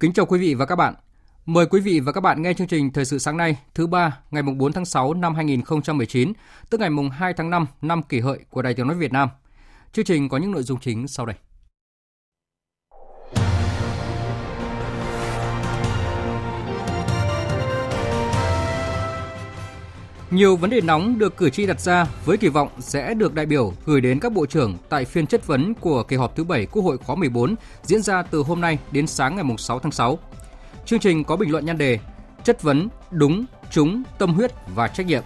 Kính chào quý vị và các bạn. Mời quý vị và các bạn nghe chương trình Thời sự sáng nay, thứ ba, ngày 4 tháng 6 năm 2019, tức ngày 2 tháng 5 năm kỷ hợi của Đài Tiếng Nói Việt Nam. Chương trình có những nội dung chính sau đây. Nhiều vấn đề nóng được cử tri đặt ra với kỳ vọng sẽ được đại biểu gửi đến các bộ trưởng tại phiên chất vấn của kỳ họp thứ 7 Quốc hội khóa 14 diễn ra từ hôm nay đến sáng ngày 6 tháng 6. Chương trình có bình luận nhan đề Chất vấn đúng, trúng, tâm huyết và trách nhiệm.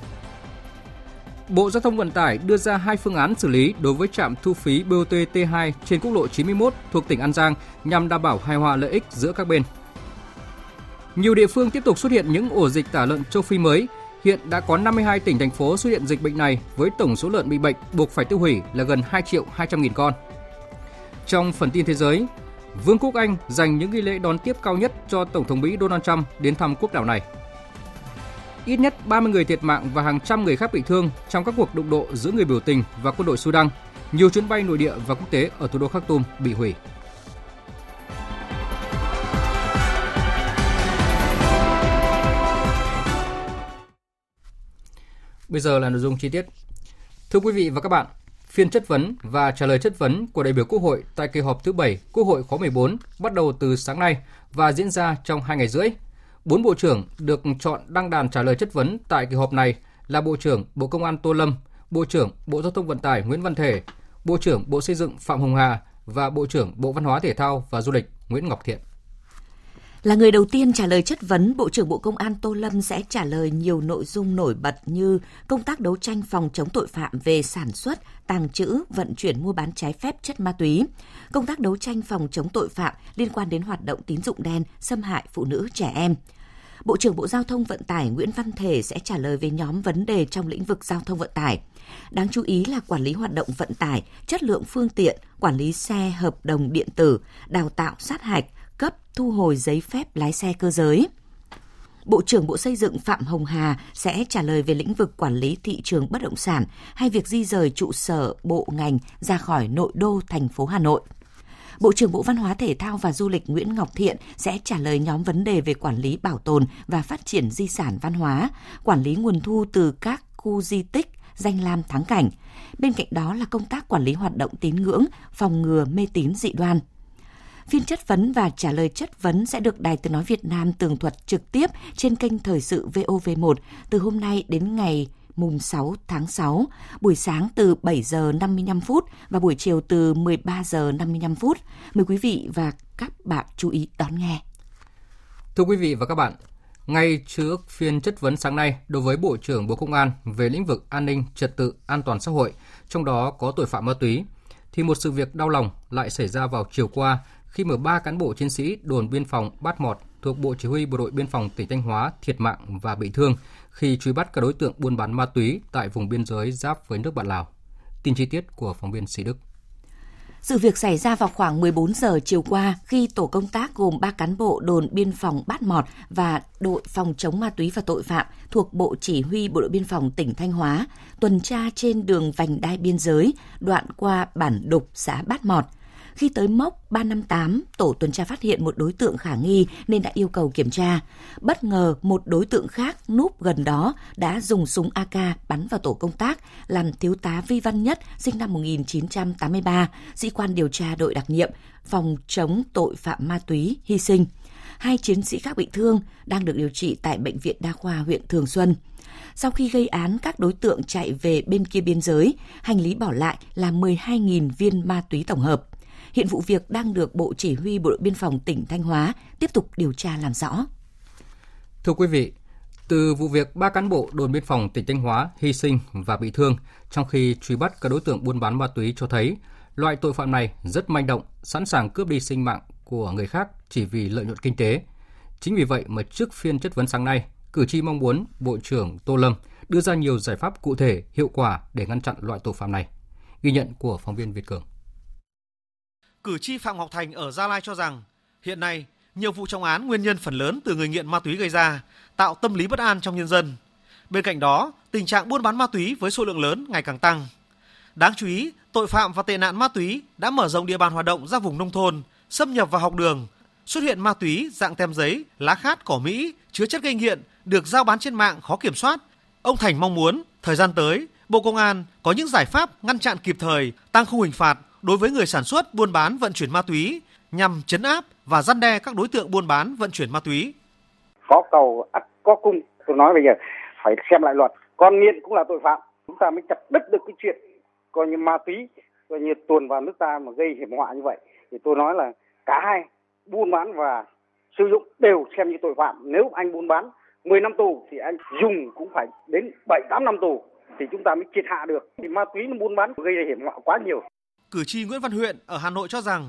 Bộ Giao thông Vận tải đưa ra hai phương án xử lý đối với trạm thu phí BOT T2 trên quốc lộ 91 thuộc tỉnh An Giang nhằm đảm bảo hài hòa lợi ích giữa các bên. Nhiều địa phương tiếp tục xuất hiện những ổ dịch tả lợn châu Phi mới – Hiện đã có 52 tỉnh thành phố xuất hiện dịch bệnh này với tổng số lợn bị bệnh buộc phải tiêu hủy là gần 2 triệu 200 nghìn con. Trong phần tin thế giới, Vương quốc Anh dành những nghi lễ đón tiếp cao nhất cho Tổng thống Mỹ Donald Trump đến thăm quốc đảo này. Ít nhất 30 người thiệt mạng và hàng trăm người khác bị thương trong các cuộc đụng độ giữa người biểu tình và quân đội Sudan. Nhiều chuyến bay nội địa và quốc tế ở thủ đô Khartoum bị hủy. Bây giờ là nội dung chi tiết. Thưa quý vị và các bạn, phiên chất vấn và trả lời chất vấn của đại biểu Quốc hội tại kỳ họp thứ 7 Quốc hội khóa 14 bắt đầu từ sáng nay và diễn ra trong 2 ngày rưỡi. Bốn bộ trưởng được chọn đăng đàn trả lời chất vấn tại kỳ họp này là Bộ trưởng Bộ Công an Tô Lâm, Bộ trưởng Bộ Giao thông Vận tải Nguyễn Văn Thể, Bộ trưởng Bộ Xây dựng Phạm Hồng Hà và Bộ trưởng Bộ Văn hóa Thể thao và Du lịch Nguyễn Ngọc Thiện. Là người đầu tiên trả lời chất vấn, Bộ trưởng Bộ Công an Tô Lâm sẽ trả lời nhiều nội dung nổi bật như công tác đấu tranh phòng chống tội phạm về sản xuất, tàng trữ, vận chuyển mua bán trái phép chất ma túy, công tác đấu tranh phòng chống tội phạm liên quan đến hoạt động tín dụng đen, xâm hại phụ nữ trẻ em. Bộ trưởng Bộ Giao thông Vận tải Nguyễn Văn Thể sẽ trả lời về nhóm vấn đề trong lĩnh vực giao thông vận tải. Đáng chú ý là quản lý hoạt động vận tải, chất lượng phương tiện, quản lý xe hợp đồng điện tử, đào tạo sát hạch, cấp thu hồi giấy phép lái xe cơ giới. Bộ trưởng Bộ Xây dựng Phạm Hồng Hà sẽ trả lời về lĩnh vực quản lý thị trường bất động sản hay việc di rời trụ sở bộ ngành ra khỏi nội đô thành phố Hà Nội. Bộ trưởng Bộ Văn hóa Thể thao và Du lịch Nguyễn Ngọc Thiện sẽ trả lời nhóm vấn đề về quản lý bảo tồn và phát triển di sản văn hóa, quản lý nguồn thu từ các khu di tích, danh lam thắng cảnh. Bên cạnh đó là công tác quản lý hoạt động tín ngưỡng, phòng ngừa mê tín dị đoan. Phiên chất vấn và trả lời chất vấn sẽ được Đài Tiếng Nói Việt Nam tường thuật trực tiếp trên kênh Thời sự VOV1 từ hôm nay đến ngày mùng 6 tháng 6, buổi sáng từ 7 giờ 55 phút và buổi chiều từ 13 giờ 55 phút. Mời quý vị và các bạn chú ý đón nghe. Thưa quý vị và các bạn, ngay trước phiên chất vấn sáng nay đối với Bộ trưởng Bộ Công an về lĩnh vực an ninh, trật tự, an toàn xã hội, trong đó có tội phạm ma túy, thì một sự việc đau lòng lại xảy ra vào chiều qua khi mà ba cán bộ chiến sĩ đồn biên phòng Bát Mọt thuộc Bộ Chỉ huy Bộ đội Biên phòng tỉnh Thanh Hóa thiệt mạng và bị thương khi truy bắt các đối tượng buôn bán ma túy tại vùng biên giới giáp với nước bạn Lào. Tin chi tiết của phóng viên Sĩ Đức. Sự việc xảy ra vào khoảng 14 giờ chiều qua khi tổ công tác gồm 3 cán bộ đồn biên phòng Bát Mọt và đội phòng chống ma túy và tội phạm thuộc Bộ Chỉ huy Bộ đội Biên phòng tỉnh Thanh Hóa tuần tra trên đường vành đai biên giới đoạn qua bản Đục, xã Bát Mọt – khi tới mốc 358, tổ tuần tra phát hiện một đối tượng khả nghi nên đã yêu cầu kiểm tra. Bất ngờ một đối tượng khác núp gần đó đã dùng súng AK bắn vào tổ công tác, làm thiếu tá Vi Văn Nhất, sinh năm 1983, sĩ quan điều tra đội đặc nhiệm, phòng chống tội phạm ma túy, hy sinh. Hai chiến sĩ khác bị thương đang được điều trị tại Bệnh viện Đa khoa huyện Thường Xuân. Sau khi gây án, các đối tượng chạy về bên kia biên giới, hành lý bỏ lại là 12.000 viên ma túy tổng hợp. Hiện vụ việc đang được Bộ Chỉ huy Bộ đội Biên phòng tỉnh Thanh Hóa tiếp tục điều tra làm rõ. Thưa quý vị, từ vụ việc ba cán bộ đồn biên phòng tỉnh Thanh Hóa hy sinh và bị thương trong khi truy bắt các đối tượng buôn bán ma túy cho thấy loại tội phạm này rất manh động, sẵn sàng cướp đi sinh mạng của người khác chỉ vì lợi nhuận kinh tế. Chính vì vậy mà trước phiên chất vấn sáng nay, cử tri mong muốn Bộ trưởng Tô Lâm đưa ra nhiều giải pháp cụ thể, hiệu quả để ngăn chặn loại tội phạm này. Ghi nhận của phóng viên Việt Cường. Cử tri Phạm Ngọc Thành ở Gia Lai cho rằng hiện nay nhiều vụ trọng án nguyên nhân phần lớn từ người nghiện ma túy gây ra, tạo tâm lý bất an trong nhân dân. Bên cạnh đó, tình trạng buôn bán ma túy với số lượng lớn ngày càng tăng. Đáng chú ý, tội phạm và tệ nạn ma túy đã mở rộng địa bàn hoạt động ra vùng nông thôn, xâm nhập vào học đường, xuất hiện ma túy dạng tem giấy, lá khát, cỏ Mỹ chứa chất gây nghiện được giao bán trên mạng khó kiểm soát. Ông Thành mong muốn thời gian tới, Bộ Công an có những giải pháp ngăn chặn kịp thời, tăng khung hình phạt đối với người sản xuất, buôn bán, vận chuyển ma túy nhằm chấn áp và răn đe các đối tượng buôn bán, vận chuyển ma túy. Có cầu ắt có cung. Tôi nói bây giờ phải xem lại luật. Con nghiện cũng là tội phạm. Chúng ta mới chặt đứt được cái chuyện coi như ma túy coi như tuồn vào nước ta mà gây hiểm họa như vậy. Thì tôi nói là cả hai buôn bán và sử dụng đều xem như tội phạm. Nếu anh buôn bán 10 năm tù thì anh dùng cũng phải đến 7 8 năm tù thì chúng ta mới triệt hạ được. Thì ma túy nó buôn bán gây ra hiểm họa quá nhiều. Cử tri Nguyễn Văn Huyện ở Hà Nội cho rằng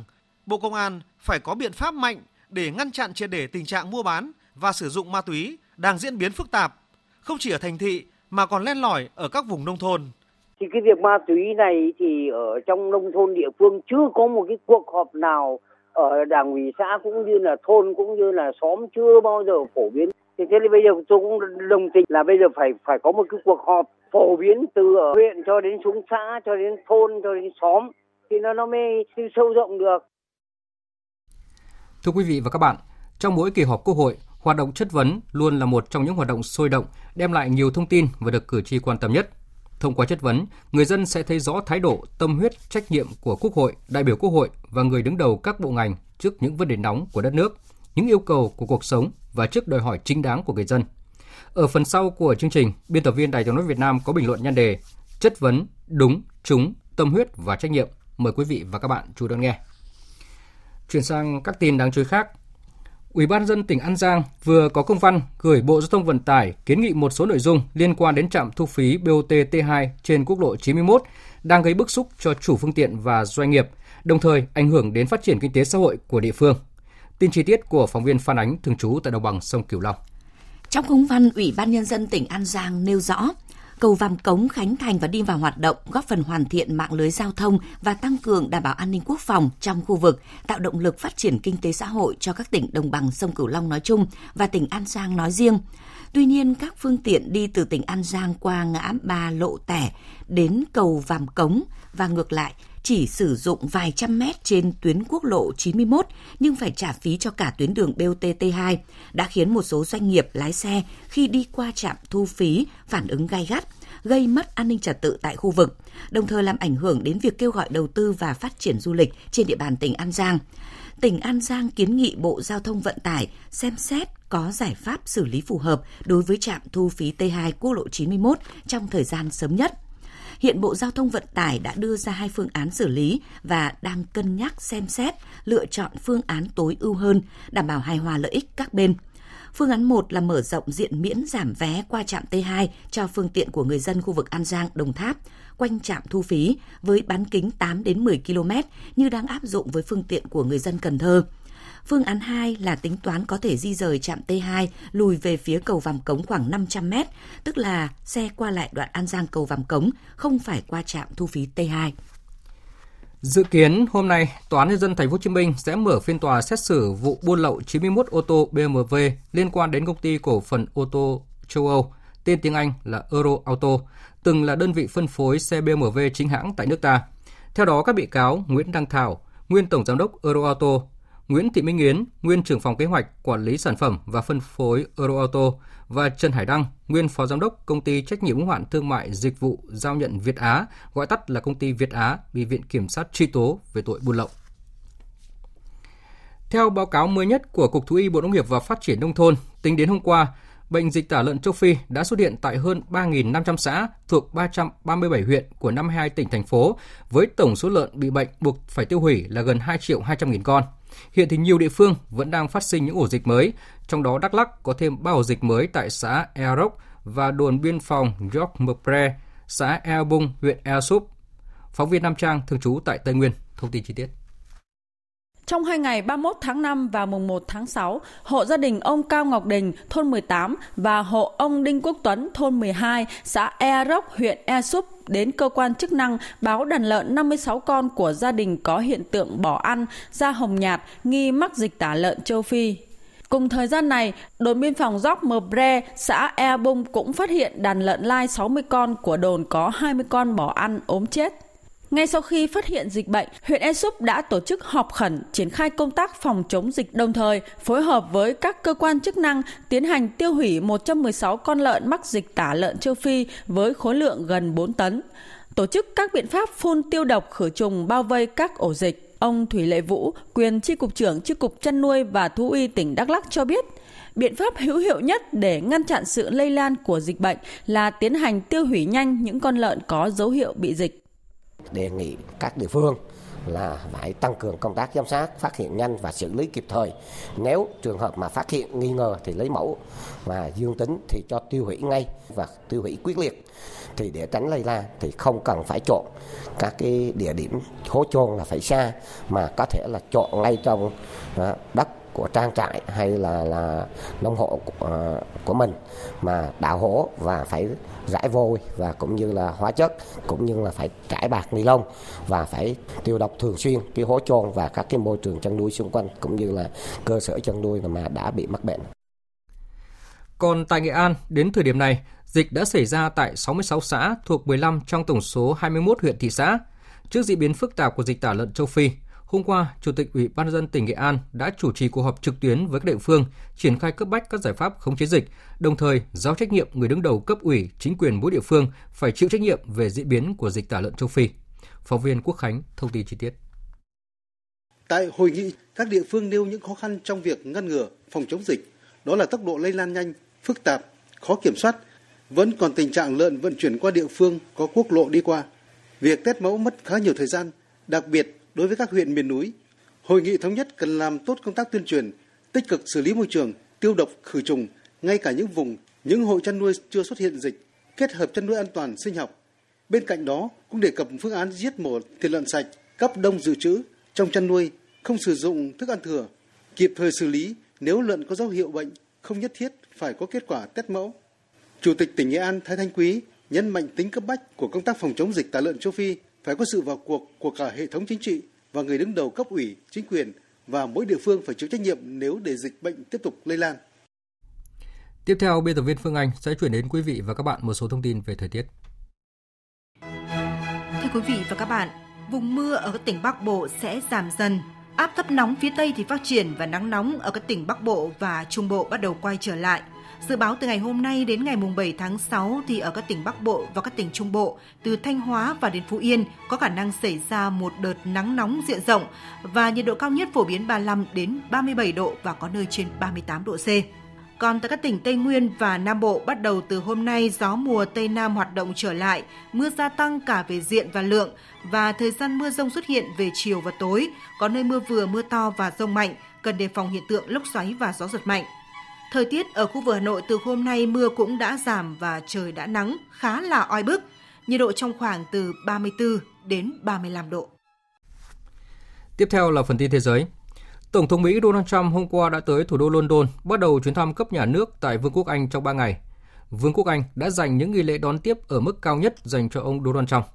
Bộ Công an phải có biện pháp mạnh để ngăn chặn triệt để tình trạng mua bán và sử dụng ma túy đang diễn biến phức tạp, không chỉ ở thành thị mà còn len lỏi ở các vùng nông thôn. Thì cái việc ma túy này thì ở trong nông thôn địa phương chưa có một cái cuộc họp nào ở đảng ủy xã cũng như là thôn cũng như là xóm chưa bao giờ phổ biến. Thì thế thì bây giờ tôi cũng đồng tình là bây giờ phải phải có một cái cuộc họp phổ biến từ ở huyện cho đến xuống xã cho đến thôn cho đến xóm thì nó nó mới sâu rộng được. Thưa quý vị và các bạn, trong mỗi kỳ họp Quốc hội, hoạt động chất vấn luôn là một trong những hoạt động sôi động, đem lại nhiều thông tin và được cử tri quan tâm nhất. Thông qua chất vấn, người dân sẽ thấy rõ thái độ, tâm huyết, trách nhiệm của Quốc hội, đại biểu Quốc hội và người đứng đầu các bộ ngành trước những vấn đề nóng của đất nước, những yêu cầu của cuộc sống và trước đòi hỏi chính đáng của người dân. Ở phần sau của chương trình, biên tập viên Đài tiếng nói Việt Nam có bình luận nhan đề Chất vấn đúng, trúng, tâm huyết và trách nhiệm. Mời quý vị và các bạn chú đón nghe. Chuyển sang các tin đáng chú ý khác. Ủy ban dân tỉnh An Giang vừa có công văn gửi Bộ Giao thông Vận tải kiến nghị một số nội dung liên quan đến trạm thu phí BOT T2 trên quốc lộ 91 đang gây bức xúc cho chủ phương tiện và doanh nghiệp, đồng thời ảnh hưởng đến phát triển kinh tế xã hội của địa phương. Tin chi tiết của phóng viên Phan Ánh thường trú tại đồng bằng sông Cửu Long. Trong công văn, Ủy ban Nhân dân tỉnh An Giang nêu rõ, cầu Vàm Cống khánh thành và đi vào hoạt động góp phần hoàn thiện mạng lưới giao thông và tăng cường đảm bảo an ninh quốc phòng trong khu vực, tạo động lực phát triển kinh tế xã hội cho các tỉnh đồng bằng sông Cửu Long nói chung và tỉnh An Giang nói riêng. Tuy nhiên, các phương tiện đi từ tỉnh An Giang qua ngã ba Lộ Tẻ đến cầu Vàm Cống và ngược lại chỉ sử dụng vài trăm mét trên tuyến quốc lộ 91 nhưng phải trả phí cho cả tuyến đường BOT T2 đã khiến một số doanh nghiệp lái xe khi đi qua trạm thu phí phản ứng gay gắt, gây mất an ninh trật tự tại khu vực, đồng thời làm ảnh hưởng đến việc kêu gọi đầu tư và phát triển du lịch trên địa bàn tỉnh An Giang. Tỉnh An Giang kiến nghị Bộ Giao thông Vận tải xem xét có giải pháp xử lý phù hợp đối với trạm thu phí T2 quốc lộ 91 trong thời gian sớm nhất. Hiện Bộ Giao thông Vận tải đã đưa ra hai phương án xử lý và đang cân nhắc xem xét lựa chọn phương án tối ưu hơn, đảm bảo hài hòa lợi ích các bên. Phương án 1 là mở rộng diện miễn giảm vé qua trạm T2 cho phương tiện của người dân khu vực An Giang, Đồng Tháp quanh trạm thu phí với bán kính 8 đến 10 km như đang áp dụng với phương tiện của người dân Cần Thơ. Phương án 2 là tính toán có thể di rời trạm T2 lùi về phía cầu Vàm Cống khoảng 500 m, tức là xe qua lại đoạn An Giang cầu Vàm Cống, không phải qua trạm thu phí T2. Dự kiến hôm nay, Tòa án nhân dân thành phố Hồ Chí Minh sẽ mở phiên tòa xét xử vụ buôn lậu 91 ô tô BMW liên quan đến công ty cổ phần ô tô châu Âu, tên tiếng Anh là Euro Auto, từng là đơn vị phân phối xe BMW chính hãng tại nước ta. Theo đó, các bị cáo Nguyễn Đăng Thảo, nguyên tổng giám đốc Euro Auto, Nguyễn Thị Minh Yến, nguyên trưởng phòng kế hoạch, quản lý sản phẩm và phân phối Euroauto và Trần Hải Đăng, nguyên phó giám đốc công ty trách nhiệm hữu hạn thương mại dịch vụ giao nhận Việt Á, gọi tắt là công ty Việt Á, bị viện kiểm sát truy tố về tội buôn lậu. Theo báo cáo mới nhất của Cục Thú y Bộ Nông nghiệp và Phát triển nông thôn, tính đến hôm qua, bệnh dịch tả lợn châu Phi đã xuất hiện tại hơn 3.500 xã thuộc 337 huyện của 52 tỉnh thành phố, với tổng số lợn bị bệnh buộc phải tiêu hủy là gần 2 triệu 200 nghìn con. Hiện thì nhiều địa phương vẫn đang phát sinh những ổ dịch mới, trong đó Đắk Lắk có thêm 3 ổ dịch mới tại xã Erok và đồn biên phòng York Mepre, xã Ea Bung, huyện Ea Súp. Phóng viên Nam Trang thường trú tại Tây Nguyên, thông tin chi tiết. Trong hai ngày 31 tháng 5 và mùng 1 tháng 6, hộ gia đình ông Cao Ngọc Đình, thôn 18 và hộ ông Đinh Quốc Tuấn, thôn 12, xã E Rốc, huyện E Súp đến cơ quan chức năng báo đàn lợn 56 con của gia đình có hiện tượng bỏ ăn, da hồng nhạt, nghi mắc dịch tả lợn châu Phi. Cùng thời gian này, đồn biên phòng Dóc Mờ Bre, xã E Bung cũng phát hiện đàn lợn lai 60 con của đồn có 20 con bỏ ăn ốm chết. Ngay sau khi phát hiện dịch bệnh, huyện Esup đã tổ chức họp khẩn triển khai công tác phòng chống dịch đồng thời phối hợp với các cơ quan chức năng tiến hành tiêu hủy 116 con lợn mắc dịch tả lợn châu Phi với khối lượng gần 4 tấn. Tổ chức các biện pháp phun tiêu độc khử trùng bao vây các ổ dịch. Ông Thủy Lệ Vũ, quyền tri cục trưởng tri cục chăn nuôi và thú y tỉnh Đắk Lắk cho biết, biện pháp hữu hiệu nhất để ngăn chặn sự lây lan của dịch bệnh là tiến hành tiêu hủy nhanh những con lợn có dấu hiệu bị dịch đề nghị các địa phương là phải tăng cường công tác giám sát, phát hiện nhanh và xử lý kịp thời. Nếu trường hợp mà phát hiện nghi ngờ thì lấy mẫu và dương tính thì cho tiêu hủy ngay và tiêu hủy quyết liệt. Thì để tránh lây lan thì không cần phải chọn các cái địa điểm hố chôn là phải xa mà có thể là chọn ngay trong à, đất của trang trại hay là là nông hộ của, à, của mình mà đào hố và phải rải vôi và cũng như là hóa chất cũng như là phải trải bạc ni lông và phải tiêu độc thường xuyên cái hố chôn và các cái môi trường chăn nuôi xung quanh cũng như là cơ sở chăn nuôi mà đã bị mắc bệnh. Còn tại Nghệ An, đến thời điểm này, dịch đã xảy ra tại 66 xã thuộc 15 trong tổng số 21 huyện thị xã. Trước diễn biến phức tạp của dịch tả lợn châu Phi, Hôm qua, Chủ tịch Ủy ban dân tỉnh Nghệ An đã chủ trì cuộc họp trực tuyến với các địa phương, triển khai cấp bách các giải pháp khống chế dịch, đồng thời giao trách nhiệm người đứng đầu cấp ủy, chính quyền mỗi địa phương phải chịu trách nhiệm về diễn biến của dịch tả lợn châu Phi. Phóng viên Quốc Khánh thông tin chi tiết. Tại hội nghị, các địa phương nêu những khó khăn trong việc ngăn ngừa, phòng chống dịch, đó là tốc độ lây lan nhanh, phức tạp, khó kiểm soát, vẫn còn tình trạng lợn vận chuyển qua địa phương có quốc lộ đi qua. Việc test mẫu mất khá nhiều thời gian, đặc biệt đối với các huyện miền núi. Hội nghị thống nhất cần làm tốt công tác tuyên truyền, tích cực xử lý môi trường, tiêu độc khử trùng ngay cả những vùng, những hộ chăn nuôi chưa xuất hiện dịch, kết hợp chăn nuôi an toàn sinh học. Bên cạnh đó cũng đề cập phương án giết mổ thịt lợn sạch, cấp đông dự trữ trong chăn nuôi, không sử dụng thức ăn thừa, kịp thời xử lý nếu lợn có dấu hiệu bệnh, không nhất thiết phải có kết quả test mẫu. Chủ tịch tỉnh Nghệ An Thái Thanh Quý nhấn mạnh tính cấp bách của công tác phòng chống dịch tả lợn châu Phi phải có sự vào cuộc của cả hệ thống chính trị và người đứng đầu cấp ủy, chính quyền và mỗi địa phương phải chịu trách nhiệm nếu để dịch bệnh tiếp tục lây lan. Tiếp theo, biên tập viên Phương Anh sẽ chuyển đến quý vị và các bạn một số thông tin về thời tiết. Thưa quý vị và các bạn, vùng mưa ở các tỉnh Bắc Bộ sẽ giảm dần. Áp thấp nóng phía Tây thì phát triển và nắng nóng ở các tỉnh Bắc Bộ và Trung Bộ bắt đầu quay trở lại. Dự báo từ ngày hôm nay đến ngày 7 tháng 6 thì ở các tỉnh Bắc Bộ và các tỉnh Trung Bộ, từ Thanh Hóa và đến Phú Yên có khả năng xảy ra một đợt nắng nóng diện rộng và nhiệt độ cao nhất phổ biến 35 đến 37 độ và có nơi trên 38 độ C. Còn tại các tỉnh Tây Nguyên và Nam Bộ bắt đầu từ hôm nay gió mùa Tây Nam hoạt động trở lại, mưa gia tăng cả về diện và lượng và thời gian mưa rông xuất hiện về chiều và tối, có nơi mưa vừa mưa to và rông mạnh, cần đề phòng hiện tượng lốc xoáy và gió giật mạnh. Thời tiết ở khu vực Hà Nội từ hôm nay mưa cũng đã giảm và trời đã nắng, khá là oi bức. Nhiệt độ trong khoảng từ 34 đến 35 độ. Tiếp theo là phần tin thế giới. Tổng thống Mỹ Donald Trump hôm qua đã tới thủ đô London, bắt đầu chuyến thăm cấp nhà nước tại Vương quốc Anh trong 3 ngày. Vương quốc Anh đã dành những nghi lễ đón tiếp ở mức cao nhất dành cho ông Donald Trump.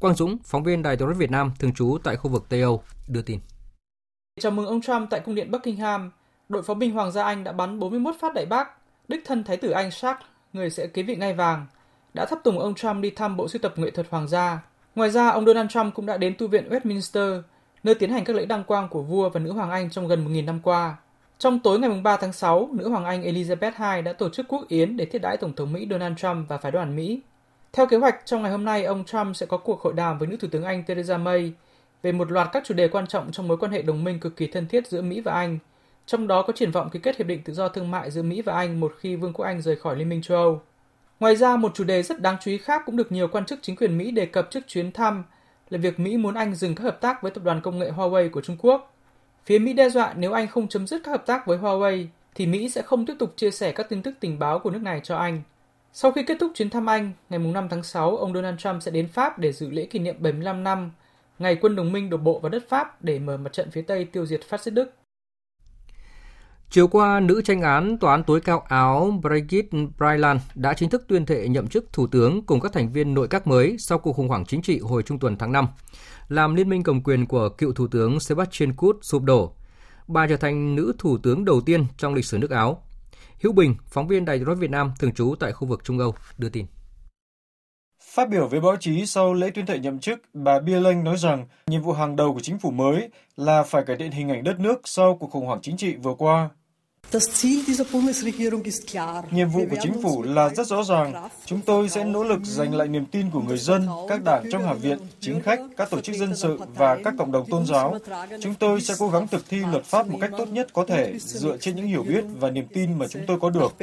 Quang Dũng, phóng viên Đài tiếng Việt Nam thường trú tại khu vực Tây Âu, đưa tin. Chào mừng ông Trump tại cung điện Buckingham, đội pháo binh Hoàng gia Anh đã bắn 41 phát đại bác. Đích thân Thái tử Anh Charles, người sẽ kế vị ngai vàng, đã thắp tùng ông Trump đi thăm bộ sưu tập nghệ thuật Hoàng gia. Ngoài ra, ông Donald Trump cũng đã đến tu viện Westminster, nơi tiến hành các lễ đăng quang của vua và nữ hoàng Anh trong gần 1.000 năm qua. Trong tối ngày 3 tháng 6, nữ hoàng Anh Elizabeth II đã tổ chức quốc yến để thiết đãi Tổng thống Mỹ Donald Trump và phái đoàn Mỹ. Theo kế hoạch, trong ngày hôm nay, ông Trump sẽ có cuộc hội đàm với nữ Thủ tướng Anh Theresa May về một loạt các chủ đề quan trọng trong mối quan hệ đồng minh cực kỳ thân thiết giữa Mỹ và Anh – trong đó có triển vọng ký kết hiệp định tự do thương mại giữa Mỹ và Anh một khi Vương quốc Anh rời khỏi Liên minh châu Âu. Ngoài ra, một chủ đề rất đáng chú ý khác cũng được nhiều quan chức chính quyền Mỹ đề cập trước chuyến thăm là việc Mỹ muốn Anh dừng các hợp tác với tập đoàn công nghệ Huawei của Trung Quốc. Phía Mỹ đe dọa nếu Anh không chấm dứt các hợp tác với Huawei thì Mỹ sẽ không tiếp tục chia sẻ các tin tức tình báo của nước này cho Anh. Sau khi kết thúc chuyến thăm Anh, ngày 5 tháng 6, ông Donald Trump sẽ đến Pháp để dự lễ kỷ niệm 75 năm ngày quân đồng minh đổ bộ vào đất Pháp để mở mặt trận phía Tây tiêu diệt phát xít Đức. Chiều qua, nữ tranh án Tòa án tối cao Áo Brigitte Bryland đã chính thức tuyên thệ nhậm chức Thủ tướng cùng các thành viên nội các mới sau cuộc khủng hoảng chính trị hồi trung tuần tháng 5, làm liên minh cầm quyền của cựu Thủ tướng Sebastian Kurz sụp đổ. Bà trở thành nữ Thủ tướng đầu tiên trong lịch sử nước Áo. Hữu Bình, phóng viên Đài tiếng Việt Nam thường trú tại khu vực Trung Âu, đưa tin. Phát biểu với báo chí sau lễ tuyên thệ nhậm chức, bà Bierling nói rằng nhiệm vụ hàng đầu của chính phủ mới là phải cải thiện hình ảnh đất nước sau cuộc khủng hoảng chính trị vừa qua. Nhiệm vụ của chính phủ là rất rõ ràng. Chúng tôi sẽ nỗ lực giành lại niềm tin của người dân, các đảng trong Hạ viện, chính khách, các tổ chức dân sự và các cộng đồng tôn giáo. Chúng tôi sẽ cố gắng thực thi luật pháp một cách tốt nhất có thể, dựa trên những hiểu biết và niềm tin mà chúng tôi có được.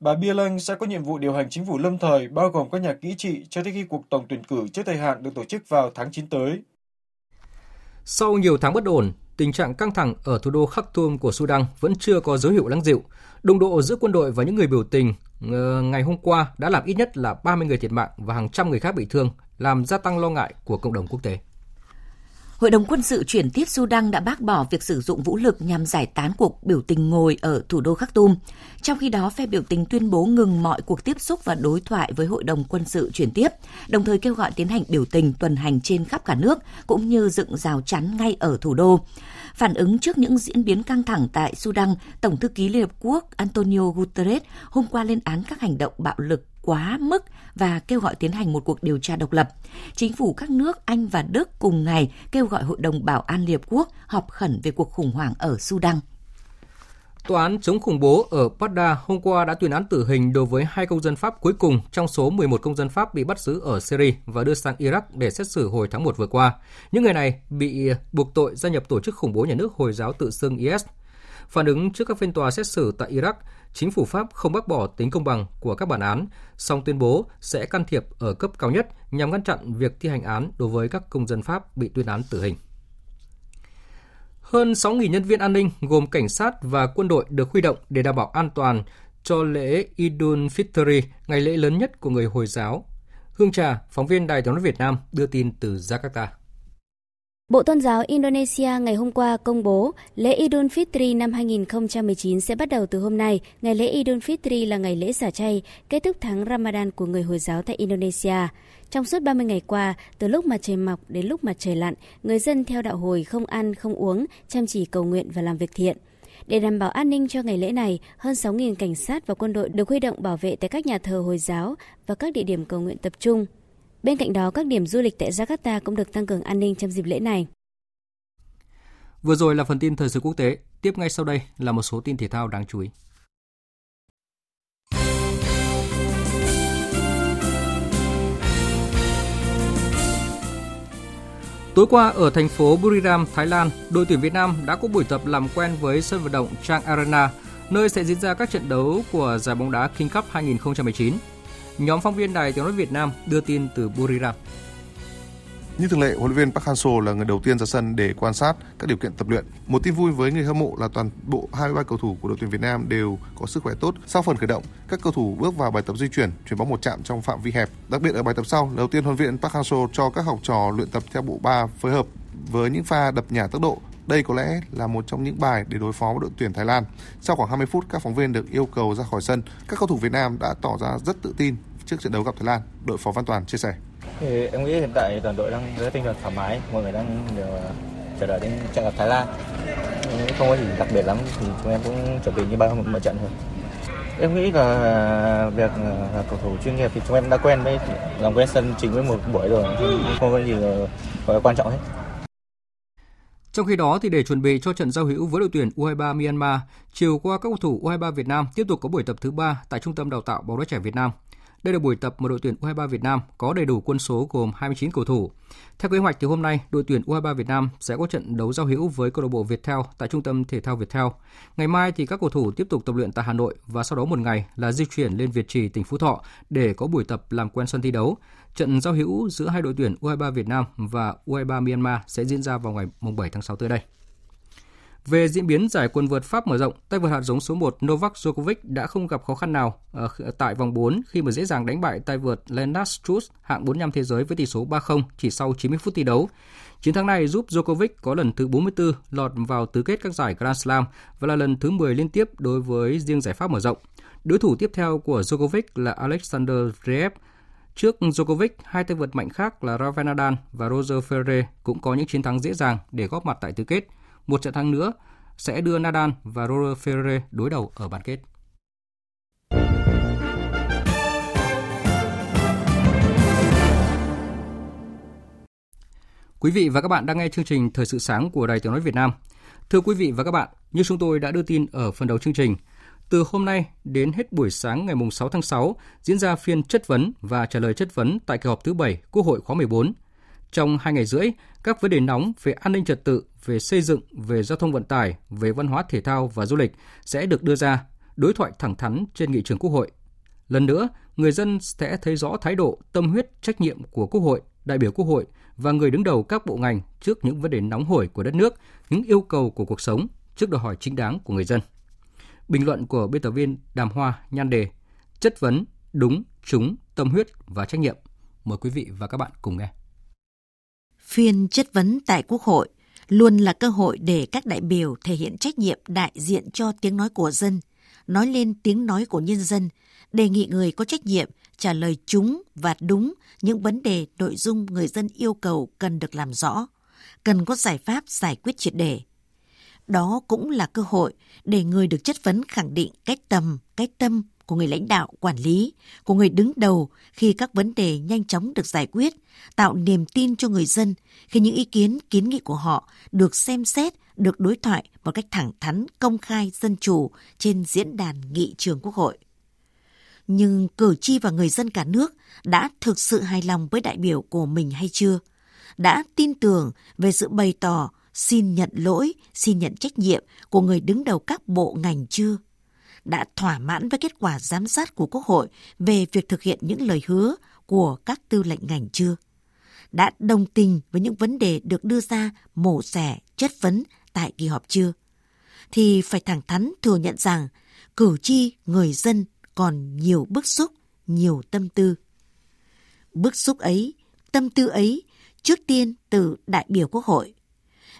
Bà Bierlang sẽ có nhiệm vụ điều hành chính phủ lâm thời, bao gồm các nhà kỹ trị cho tới khi cuộc tổng tuyển cử trước thời hạn được tổ chức vào tháng 9 tới. Sau nhiều tháng bất ổn, tình trạng căng thẳng ở thủ đô Khartoum của Sudan vẫn chưa có dấu hiệu lắng dịu. Đụng độ giữa quân đội và những người biểu tình ờ, ngày hôm qua đã làm ít nhất là 30 người thiệt mạng và hàng trăm người khác bị thương, làm gia tăng lo ngại của cộng đồng quốc tế. Hội đồng quân sự chuyển tiếp Sudan đã bác bỏ việc sử dụng vũ lực nhằm giải tán cuộc biểu tình ngồi ở thủ đô Khartoum. Trong khi đó, phe biểu tình tuyên bố ngừng mọi cuộc tiếp xúc và đối thoại với Hội đồng quân sự chuyển tiếp, đồng thời kêu gọi tiến hành biểu tình tuần hành trên khắp cả nước, cũng như dựng rào chắn ngay ở thủ đô. Phản ứng trước những diễn biến căng thẳng tại Sudan, Tổng thư ký Liên Hợp Quốc Antonio Guterres hôm qua lên án các hành động bạo lực quá mức và kêu gọi tiến hành một cuộc điều tra độc lập. Chính phủ các nước Anh và Đức cùng ngày kêu gọi Hội đồng Bảo an Liên Hợp Quốc họp khẩn về cuộc khủng hoảng ở Sudan. Tòa án chống khủng bố ở Baghdad hôm qua đã tuyên án tử hình đối với hai công dân Pháp cuối cùng trong số 11 công dân Pháp bị bắt giữ ở Syria và đưa sang Iraq để xét xử hồi tháng 1 vừa qua. Những người này bị buộc tội gia nhập tổ chức khủng bố nhà nước Hồi giáo tự xưng IS. Phản ứng trước các phiên tòa xét xử tại Iraq, chính phủ Pháp không bác bỏ tính công bằng của các bản án, song tuyên bố sẽ can thiệp ở cấp cao nhất nhằm ngăn chặn việc thi hành án đối với các công dân Pháp bị tuyên án tử hình. Hơn 6.000 nhân viên an ninh gồm cảnh sát và quân đội được huy động để đảm bảo an toàn cho lễ Idul Fitri, ngày lễ lớn nhất của người Hồi giáo. Hương Trà, phóng viên Đài tiếng nói Việt Nam đưa tin từ Jakarta. Bộ Tôn giáo Indonesia ngày hôm qua công bố lễ Idul Fitri năm 2019 sẽ bắt đầu từ hôm nay. Ngày lễ Idul Fitri là ngày lễ xả chay, kết thúc tháng Ramadan của người Hồi giáo tại Indonesia. Trong suốt 30 ngày qua, từ lúc mặt trời mọc đến lúc mặt trời lặn, người dân theo đạo hồi không ăn, không uống, chăm chỉ cầu nguyện và làm việc thiện. Để đảm bảo an ninh cho ngày lễ này, hơn 6.000 cảnh sát và quân đội được huy động bảo vệ tại các nhà thờ Hồi giáo và các địa điểm cầu nguyện tập trung. Bên cạnh đó, các điểm du lịch tại Jakarta cũng được tăng cường an ninh trong dịp lễ này. Vừa rồi là phần tin thời sự quốc tế, tiếp ngay sau đây là một số tin thể thao đáng chú ý. Tối qua ở thành phố Buriram, Thái Lan, đội tuyển Việt Nam đã có buổi tập làm quen với sân vận động Chang Arena, nơi sẽ diễn ra các trận đấu của giải bóng đá King Cup 2019. Nhóm phóng viên Đài Tiếng nói Việt Nam đưa tin từ Buriram. Như thường lệ, huấn luyện viên Park Hang-seo là người đầu tiên ra sân để quan sát các điều kiện tập luyện. Một tin vui với người hâm mộ là toàn bộ 23 cầu thủ của đội tuyển Việt Nam đều có sức khỏe tốt. Sau phần khởi động, các cầu thủ bước vào bài tập di chuyển, chuyển bóng một chạm trong phạm vi hẹp. Đặc biệt ở bài tập sau, đầu tiên huấn luyện viên Park Hang-seo cho các học trò luyện tập theo bộ ba phối hợp với những pha đập nhả tốc độ đây có lẽ là một trong những bài để đối phó với đội tuyển Thái Lan. Sau khoảng 20 phút, các phóng viên được yêu cầu ra khỏi sân. Các cầu thủ Việt Nam đã tỏ ra rất tự tin trước trận đấu gặp Thái Lan. Đội phó Văn Toàn chia sẻ. Thì em nghĩ hiện tại toàn đội đang rất tinh thần thoải mái, mọi người đang đều ờ, chờ đợi đến trận gặp Thái Lan. Không có gì đặc biệt lắm thì chúng em cũng chuẩn bị như bao mọi trận thôi. Em nghĩ là việc ờ, là cầu thủ chuyên nghiệp thì chúng em đã quen với làm quen sân chính với một buổi rồi, không có gì là quan trọng hết. Trong khi đó, thì để chuẩn bị cho trận giao hữu với đội tuyển U23 Myanmar, chiều qua các cầu thủ U23 Việt Nam tiếp tục có buổi tập thứ ba tại Trung tâm Đào tạo bóng đá trẻ Việt Nam. Đây là buổi tập mà đội tuyển U23 Việt Nam có đầy đủ quân số gồm 29 cầu thủ. Theo kế hoạch thì hôm nay, đội tuyển U23 Việt Nam sẽ có trận đấu giao hữu với câu lạc bộ Viettel tại Trung tâm Thể thao Viettel. Ngày mai thì các cầu thủ tiếp tục tập luyện tại Hà Nội và sau đó một ngày là di chuyển lên Việt Trì, tỉnh Phú Thọ để có buổi tập làm quen sân thi đấu. Trận giao hữu giữa hai đội tuyển U23 Việt Nam và U23 Myanmar sẽ diễn ra vào ngày 7 tháng 6 tới đây. Về diễn biến giải quần vợt Pháp mở rộng, tay vợt hạt giống số 1 Novak Djokovic đã không gặp khó khăn nào ờ, ở tại vòng 4 khi mà dễ dàng đánh bại tay vợt Lennart Struss hạng 45 thế giới với tỷ số 3-0 chỉ sau 90 phút thi đấu. Chiến thắng này giúp Djokovic có lần thứ 44 lọt vào tứ kết các giải Grand Slam và là lần thứ 10 liên tiếp đối với riêng giải Pháp mở rộng. Đối thủ tiếp theo của Djokovic là Alexander Zverev. Trước Djokovic, hai tay vợt mạnh khác là Rafael Nadal và Roger Federer cũng có những chiến thắng dễ dàng để góp mặt tại tứ kết. Một trận thắng nữa sẽ đưa Nadal và Roger Federer đối đầu ở bán kết. Quý vị và các bạn đang nghe chương trình Thời sự sáng của Đài Tiếng nói Việt Nam. Thưa quý vị và các bạn, như chúng tôi đã đưa tin ở phần đầu chương trình, từ hôm nay đến hết buổi sáng ngày 6 tháng 6 diễn ra phiên chất vấn và trả lời chất vấn tại kỳ họp thứ 7 Quốc hội khóa 14. Trong hai ngày rưỡi, các vấn đề nóng về an ninh trật tự, về xây dựng, về giao thông vận tải, về văn hóa thể thao và du lịch sẽ được đưa ra, đối thoại thẳng thắn trên nghị trường Quốc hội. Lần nữa, người dân sẽ thấy rõ thái độ, tâm huyết, trách nhiệm của Quốc hội, đại biểu Quốc hội và người đứng đầu các bộ ngành trước những vấn đề nóng hổi của đất nước, những yêu cầu của cuộc sống trước đòi hỏi chính đáng của người dân. Bình luận của biên tập viên Đàm Hoa nhan đề Chất vấn, đúng, trúng, tâm huyết và trách nhiệm. Mời quý vị và các bạn cùng nghe. Phiên chất vấn tại Quốc hội luôn là cơ hội để các đại biểu thể hiện trách nhiệm đại diện cho tiếng nói của dân, nói lên tiếng nói của nhân dân, đề nghị người có trách nhiệm trả lời chúng và đúng những vấn đề nội dung người dân yêu cầu cần được làm rõ, cần có giải pháp giải quyết triệt đề. Đó cũng là cơ hội để người được chất vấn khẳng định cách tầm, cách tâm của người lãnh đạo quản lý, của người đứng đầu khi các vấn đề nhanh chóng được giải quyết, tạo niềm tin cho người dân khi những ý kiến, kiến nghị của họ được xem xét, được đối thoại một cách thẳng thắn, công khai, dân chủ trên diễn đàn nghị trường Quốc hội. Nhưng cử tri và người dân cả nước đã thực sự hài lòng với đại biểu của mình hay chưa? Đã tin tưởng về sự bày tỏ xin nhận lỗi, xin nhận trách nhiệm của người đứng đầu các bộ ngành chưa? Đã thỏa mãn với kết quả giám sát của Quốc hội về việc thực hiện những lời hứa của các tư lệnh ngành chưa? Đã đồng tình với những vấn đề được đưa ra mổ xẻ, chất vấn tại kỳ họp chưa? Thì phải thẳng thắn thừa nhận rằng cử tri, người dân còn nhiều bức xúc, nhiều tâm tư. Bức xúc ấy, tâm tư ấy trước tiên từ đại biểu Quốc hội.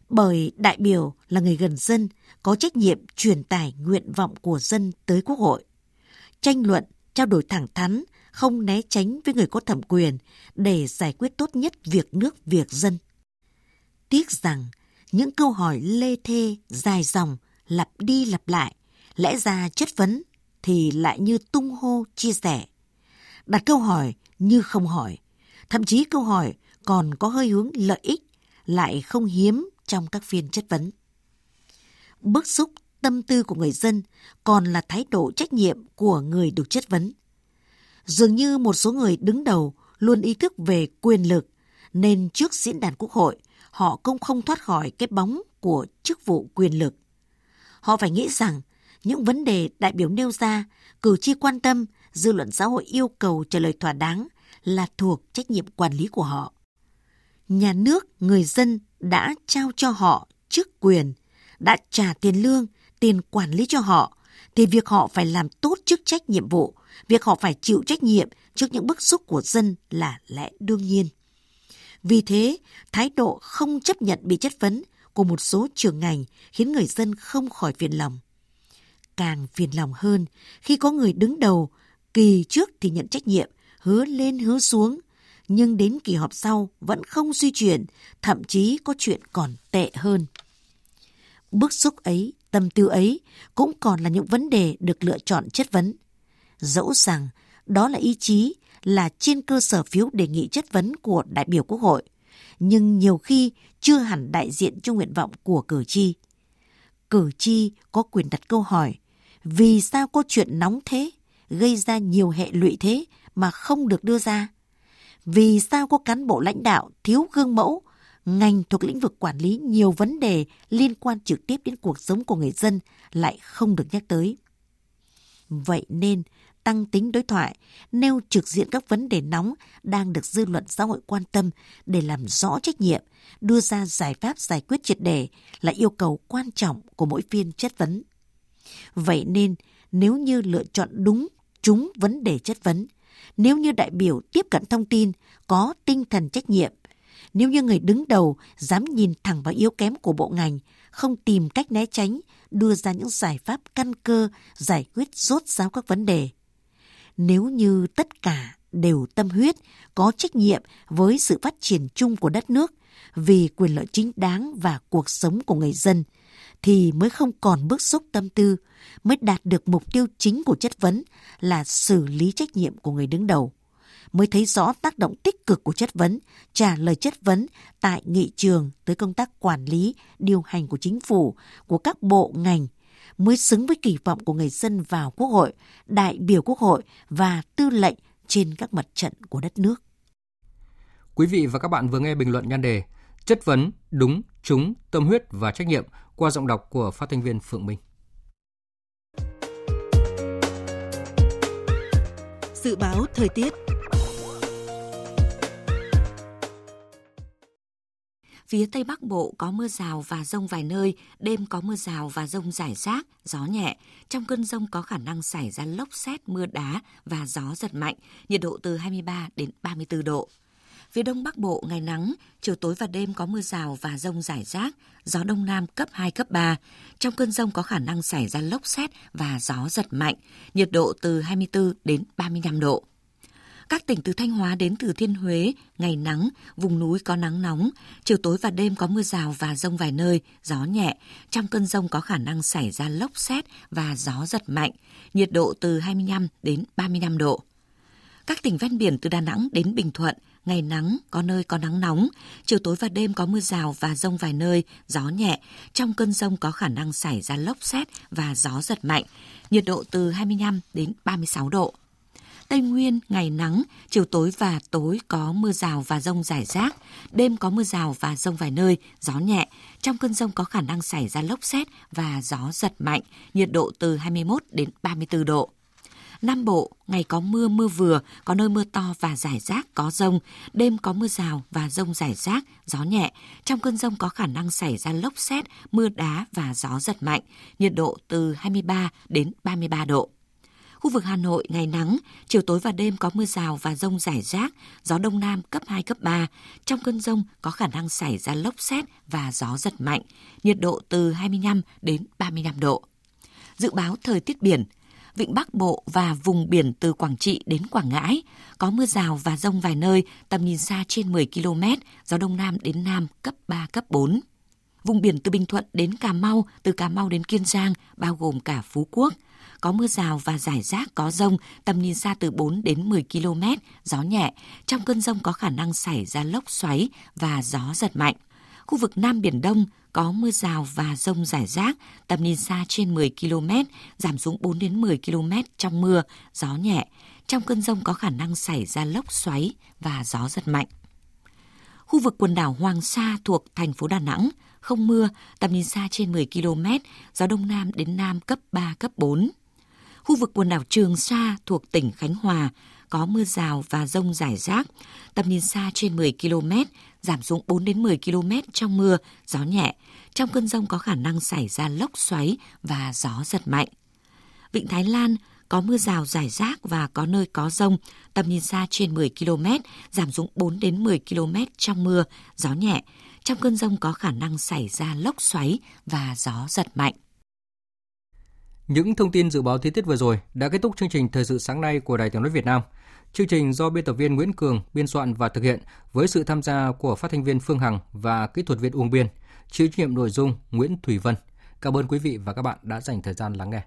Bởi đại biểu là người gần dân, có trách nhiệm truyền tải nguyện vọng của dân tới Quốc hội. Tranh luận, trao đổi thẳng thắn, không né tránh với người có thẩm quyền để giải quyết tốt nhất việc nước việc dân. Tiếc rằng những câu hỏi lê thê, dài dòng, lặp đi lặp lại, lẽ ra chất vấn thì lại như tung hô chia sẻ. Đặt câu hỏi như không hỏi, thậm chí câu hỏi còn có hơi hướng lợi ích lại không hiếm trong các phiên chất vấn bức xúc tâm tư của người dân còn là thái độ trách nhiệm của người được chất vấn. Dường như một số người đứng đầu luôn ý thức về quyền lực, nên trước diễn đàn quốc hội, họ cũng không thoát khỏi cái bóng của chức vụ quyền lực. Họ phải nghĩ rằng những vấn đề đại biểu nêu ra, cử tri quan tâm, dư luận xã hội yêu cầu trả lời thỏa đáng là thuộc trách nhiệm quản lý của họ. Nhà nước, người dân đã trao cho họ chức quyền đã trả tiền lương, tiền quản lý cho họ, thì việc họ phải làm tốt chức trách nhiệm vụ, việc họ phải chịu trách nhiệm trước những bức xúc của dân là lẽ đương nhiên. Vì thế, thái độ không chấp nhận bị chất vấn của một số trường ngành khiến người dân không khỏi phiền lòng. Càng phiền lòng hơn khi có người đứng đầu, kỳ trước thì nhận trách nhiệm, hứa lên hứa xuống, nhưng đến kỳ họp sau vẫn không suy chuyển, thậm chí có chuyện còn tệ hơn. Bức xúc ấy, tâm tư ấy cũng còn là những vấn đề được lựa chọn chất vấn. Dẫu rằng đó là ý chí, là trên cơ sở phiếu đề nghị chất vấn của đại biểu Quốc hội, nhưng nhiều khi chưa hẳn đại diện cho nguyện vọng của cử tri. Cử tri có quyền đặt câu hỏi, vì sao có chuyện nóng thế, gây ra nhiều hệ lụy thế mà không được đưa ra? Vì sao có cán bộ lãnh đạo thiếu gương mẫu, ngành thuộc lĩnh vực quản lý nhiều vấn đề liên quan trực tiếp đến cuộc sống của người dân lại không được nhắc tới? Vậy nên, tăng tính đối thoại, nêu trực diện các vấn đề nóng đang được dư luận xã hội quan tâm để làm rõ trách nhiệm, đưa ra giải pháp giải quyết triệt đề là yêu cầu quan trọng của mỗi phiên chất vấn. Vậy nên, nếu như lựa chọn đúng, chúng vấn đề chất vấn, nếu như đại biểu tiếp cận thông tin có tinh thần trách nhiệm, nếu như người đứng đầu dám nhìn thẳng vào yếu kém của bộ ngành, không tìm cách né tránh, đưa ra những giải pháp căn cơ giải quyết rốt ráo các vấn đề. Nếu như tất cả đều tâm huyết, có trách nhiệm với sự phát triển chung của đất nước, vì quyền lợi chính đáng và cuộc sống của người dân, thì mới không còn bức xúc tâm tư, mới đạt được mục tiêu chính của chất vấn là xử lý trách nhiệm của người đứng đầu mới thấy rõ tác động tích cực của chất vấn, trả lời chất vấn tại nghị trường tới công tác quản lý, điều hành của chính phủ, của các bộ ngành, mới xứng với kỳ vọng của người dân vào Quốc hội, đại biểu Quốc hội và tư lệnh trên các mặt trận của đất nước. Quý vị và các bạn vừa nghe bình luận nhan đề Chất vấn, đúng, trúng, tâm huyết và trách nhiệm qua giọng đọc của phát thanh viên Phượng Minh. Dự báo thời tiết Phía Tây Bắc Bộ có mưa rào và rông vài nơi, đêm có mưa rào và rông rải rác, gió nhẹ. Trong cơn rông có khả năng xảy ra lốc xét, mưa đá và gió giật mạnh, nhiệt độ từ 23 đến 34 độ. Phía Đông Bắc Bộ ngày nắng, chiều tối và đêm có mưa rào và rông rải rác, gió Đông Nam cấp 2, cấp 3. Trong cơn rông có khả năng xảy ra lốc xét và gió giật mạnh, nhiệt độ từ 24 đến 35 độ. Các tỉnh từ Thanh Hóa đến Thừa Thiên Huế, ngày nắng, vùng núi có nắng nóng, chiều tối và đêm có mưa rào và rông vài nơi, gió nhẹ. Trong cơn rông có khả năng xảy ra lốc xét và gió giật mạnh, nhiệt độ từ 25 đến 35 độ. Các tỉnh ven biển từ Đà Nẵng đến Bình Thuận, ngày nắng, có nơi có nắng nóng, chiều tối và đêm có mưa rào và rông vài nơi, gió nhẹ. Trong cơn rông có khả năng xảy ra lốc xét và gió giật mạnh, nhiệt độ từ 25 đến 36 độ. Tây Nguyên ngày nắng, chiều tối và tối có mưa rào và rông rải rác, đêm có mưa rào và rông vài nơi, gió nhẹ. Trong cơn rông có khả năng xảy ra lốc xét và gió giật mạnh, nhiệt độ từ 21 đến 34 độ. Nam Bộ, ngày có mưa mưa vừa, có nơi mưa to và rải rác có rông, đêm có mưa rào và rông rải rác, gió nhẹ. Trong cơn rông có khả năng xảy ra lốc xét, mưa đá và gió giật mạnh, nhiệt độ từ 23 đến 33 độ. Khu vực Hà Nội ngày nắng, chiều tối và đêm có mưa rào và rông rải rác, gió đông nam cấp 2, cấp 3. Trong cơn rông có khả năng xảy ra lốc xét và gió giật mạnh, nhiệt độ từ 25 đến 35 độ. Dự báo thời tiết biển, Vịnh Bắc Bộ và vùng biển từ Quảng Trị đến Quảng Ngãi có mưa rào và rông vài nơi, tầm nhìn xa trên 10 km, gió đông nam đến nam cấp 3, cấp 4. Vùng biển từ Bình Thuận đến Cà Mau, từ Cà Mau đến Kiên Giang, bao gồm cả Phú Quốc – có mưa rào và rải rác có rông, tầm nhìn xa từ 4 đến 10 km, gió nhẹ. Trong cơn rông có khả năng xảy ra lốc xoáy và gió giật mạnh. Khu vực Nam Biển Đông có mưa rào và rông rải rác, tầm nhìn xa trên 10 km, giảm xuống 4 đến 10 km trong mưa, gió nhẹ. Trong cơn rông có khả năng xảy ra lốc xoáy và gió giật mạnh. Khu vực quần đảo Hoàng Sa thuộc thành phố Đà Nẵng, không mưa, tầm nhìn xa trên 10 km, gió đông nam đến nam cấp 3, cấp 4. Khu vực quần đảo Trường Sa thuộc tỉnh Khánh Hòa có mưa rào và rông rải rác, tầm nhìn xa trên 10 km, giảm xuống 4 đến 10 km trong mưa, gió nhẹ. Trong cơn rông có khả năng xảy ra lốc xoáy và gió giật mạnh. Vịnh Thái Lan có mưa rào rải rác và có nơi có rông, tầm nhìn xa trên 10 km, giảm xuống 4 đến 10 km trong mưa, gió nhẹ. Trong cơn rông có khả năng xảy ra lốc xoáy và gió giật mạnh. Những thông tin dự báo thời tiết vừa rồi đã kết thúc chương trình Thời sự sáng nay của Đài Tiếng nói Việt Nam. Chương trình do biên tập viên Nguyễn Cường biên soạn và thực hiện với sự tham gia của phát thanh viên Phương Hằng và kỹ thuật viên Uông Biên, chịu trách nhiệm nội dung Nguyễn Thủy Vân. Cảm ơn quý vị và các bạn đã dành thời gian lắng nghe.